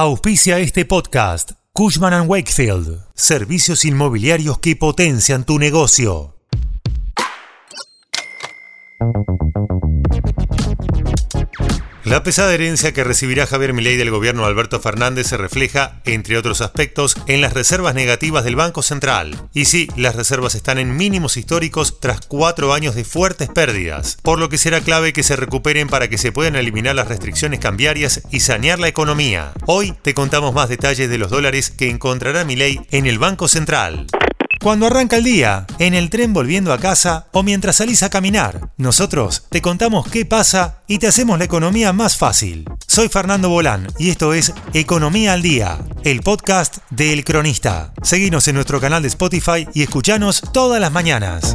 Auspicia este podcast. Cushman ⁇ Wakefield. Servicios inmobiliarios que potencian tu negocio. La pesada herencia que recibirá Javier Milei del gobierno de Alberto Fernández se refleja, entre otros aspectos, en las reservas negativas del Banco Central. Y sí, las reservas están en mínimos históricos tras cuatro años de fuertes pérdidas, por lo que será clave que se recuperen para que se puedan eliminar las restricciones cambiarias y sanear la economía. Hoy te contamos más detalles de los dólares que encontrará Milei en el Banco Central. Cuando arranca el día, en el tren volviendo a casa o mientras salís a caminar, nosotros te contamos qué pasa y te hacemos la economía más fácil. Soy Fernando Bolán y esto es Economía al Día, el podcast de El Cronista. Seguinos en nuestro canal de Spotify y escuchanos todas las mañanas.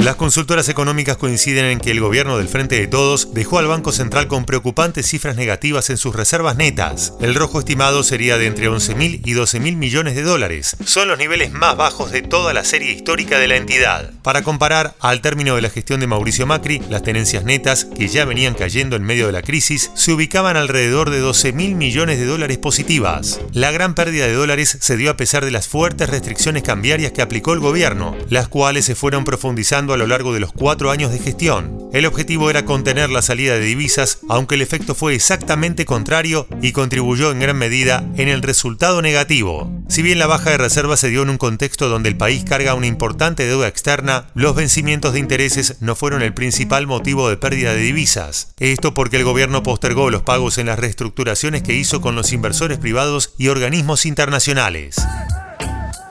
Las consultoras económicas coinciden en que el gobierno del Frente de Todos dejó al Banco Central con preocupantes cifras negativas en sus reservas netas. El rojo estimado sería de entre 11.000 y 12.000 millones de dólares. Son los niveles más bajos de toda la serie histórica de la entidad. Para comparar, al término de la gestión de Mauricio Macri, las tenencias netas, que ya venían cayendo en medio de la crisis, se ubicaban alrededor de 12.000 millones de dólares positivas. La gran pérdida de dólares se dio a pesar de las fuertes restricciones cambiarias que aplicó el gobierno, las cuales se fueron profundizando a lo largo de los cuatro años de gestión. El objetivo era contener la salida de divisas, aunque el efecto fue exactamente contrario y contribuyó en gran medida en el resultado negativo. Si bien la baja de reservas se dio en un contexto donde el país carga una importante deuda externa, los vencimientos de intereses no fueron el principal motivo de pérdida de divisas. Esto porque el gobierno postergó los pagos en las reestructuraciones que hizo con los inversores privados y organismos internacionales.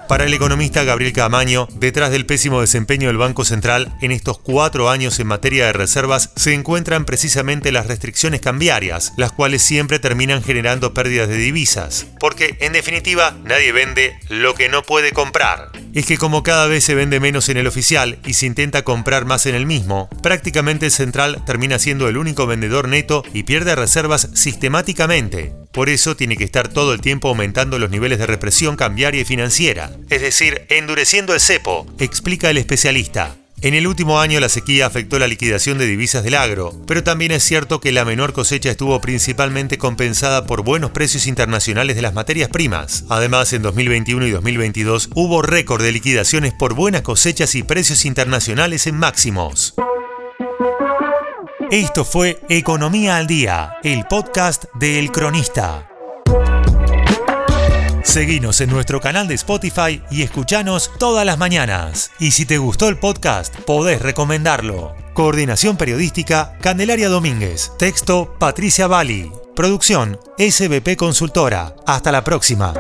Para el economista Gabriel Camaño, detrás del pésimo desempeño del Banco Central en estos cuatro años en materia de reservas se encuentran precisamente las restricciones cambiarias, las cuales siempre terminan generando pérdidas de divisas, porque en definitiva nadie vende lo que no puede comprar. Es que como cada vez se vende menos en el oficial y se intenta comprar más en el mismo, prácticamente el central termina siendo el único vendedor neto y pierde reservas sistemáticamente. Por eso tiene que estar todo el tiempo aumentando los niveles de represión cambiaria y financiera, es decir, endureciendo el cepo, explica el especialista. En el último año la sequía afectó la liquidación de divisas del agro, pero también es cierto que la menor cosecha estuvo principalmente compensada por buenos precios internacionales de las materias primas. Además, en 2021 y 2022 hubo récord de liquidaciones por buenas cosechas y precios internacionales en máximos. Esto fue Economía al Día, el podcast de El Cronista. Seguinos en nuestro canal de Spotify y escuchanos todas las mañanas. Y si te gustó el podcast, podés recomendarlo. Coordinación Periodística, Candelaria Domínguez. Texto, Patricia Bali. Producción, SBP Consultora. Hasta la próxima.